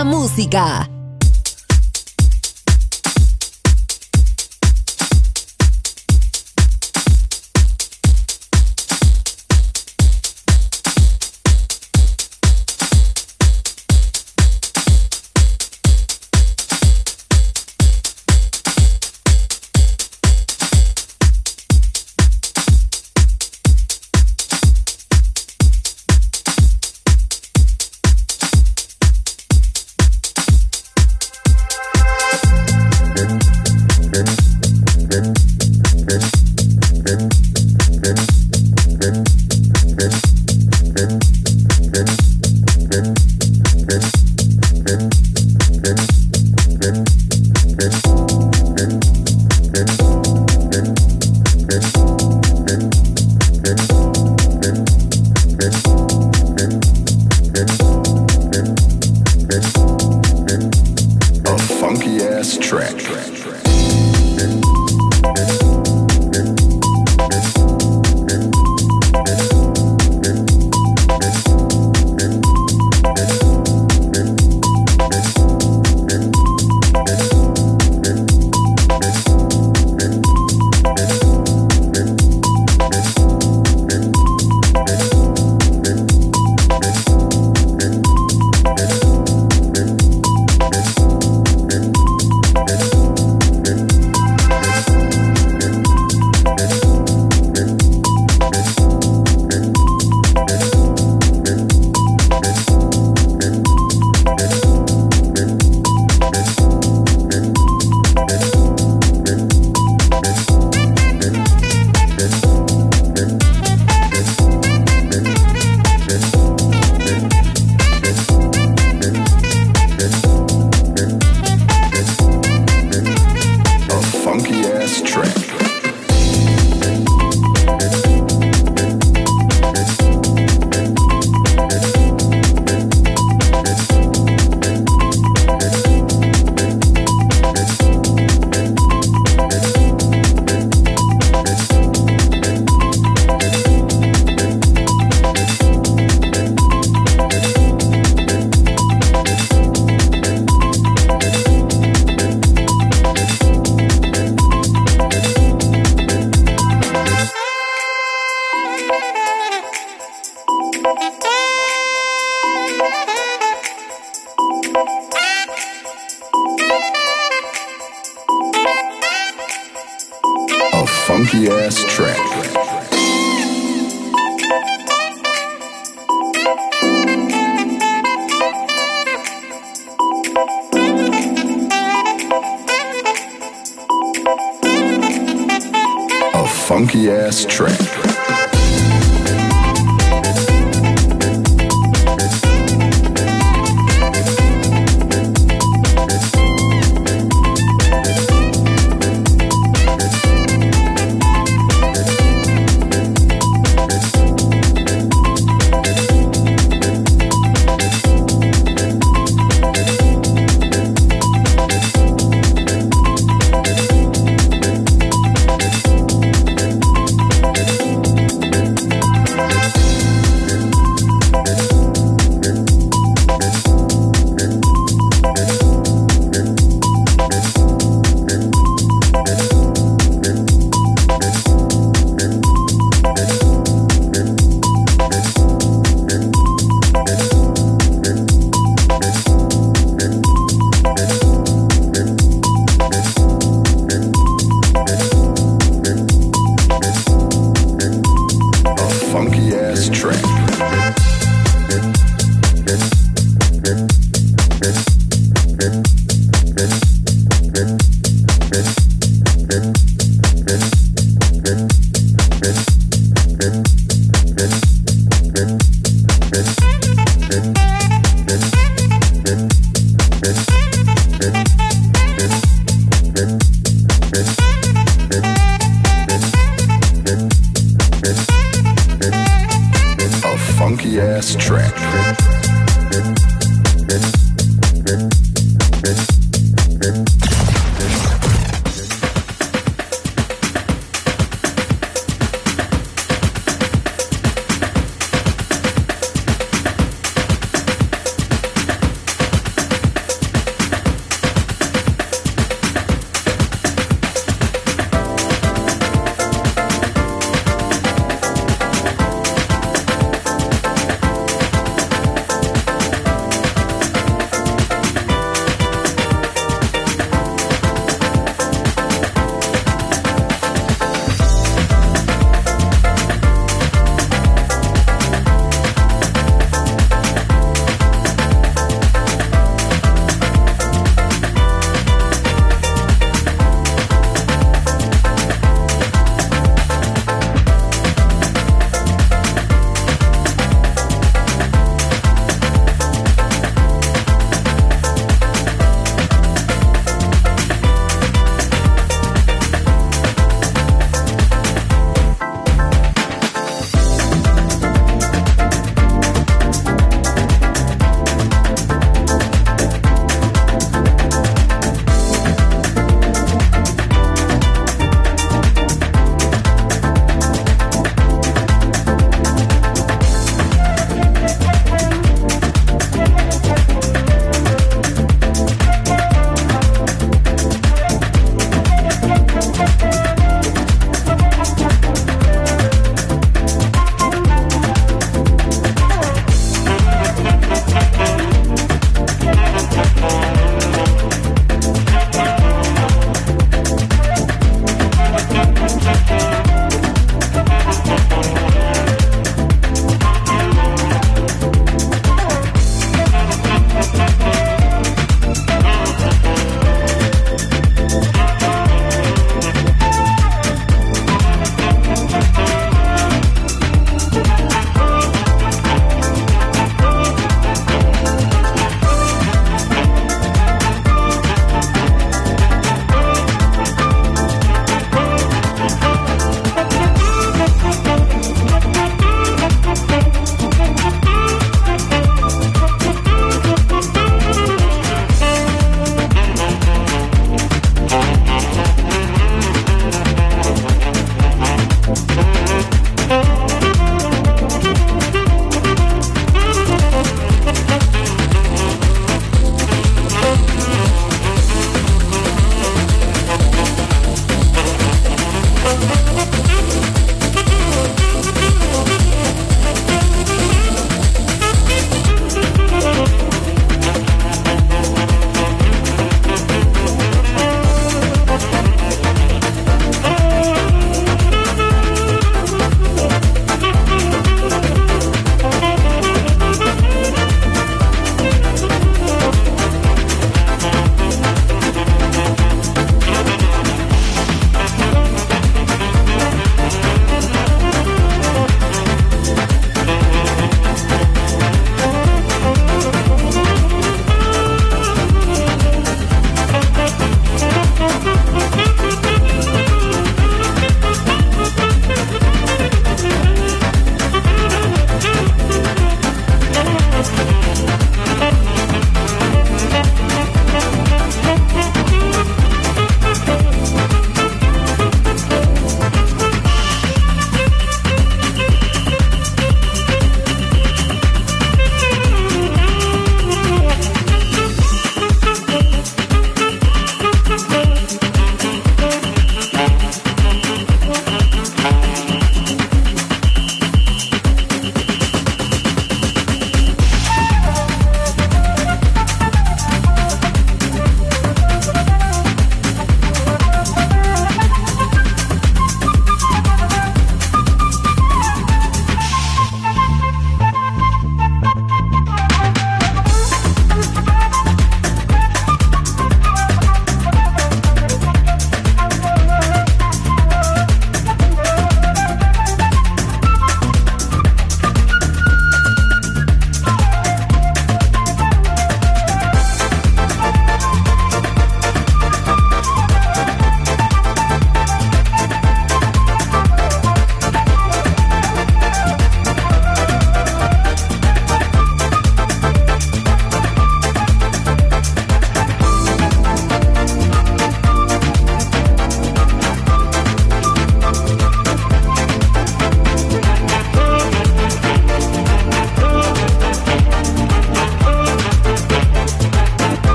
Música. Good.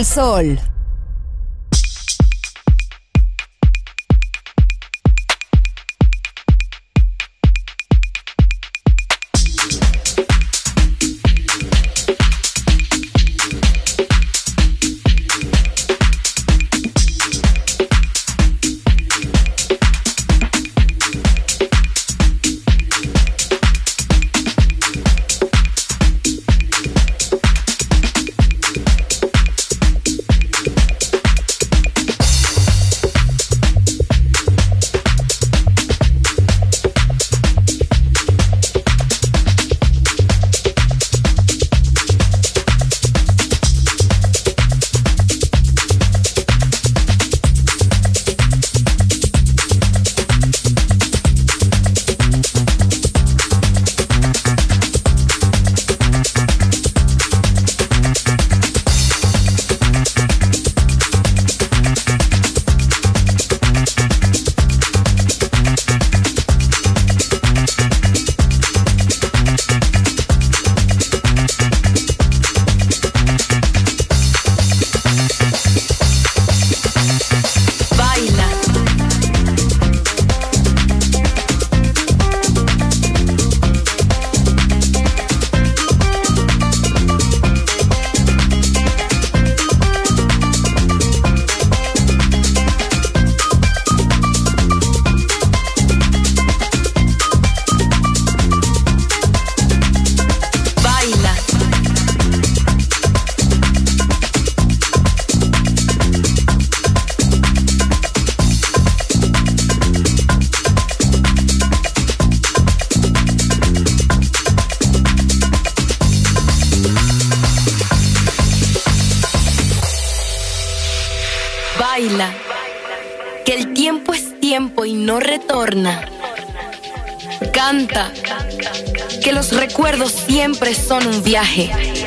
Del sol. Un viaje.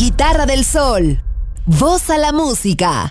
Guitarra del sol. Voz a la música.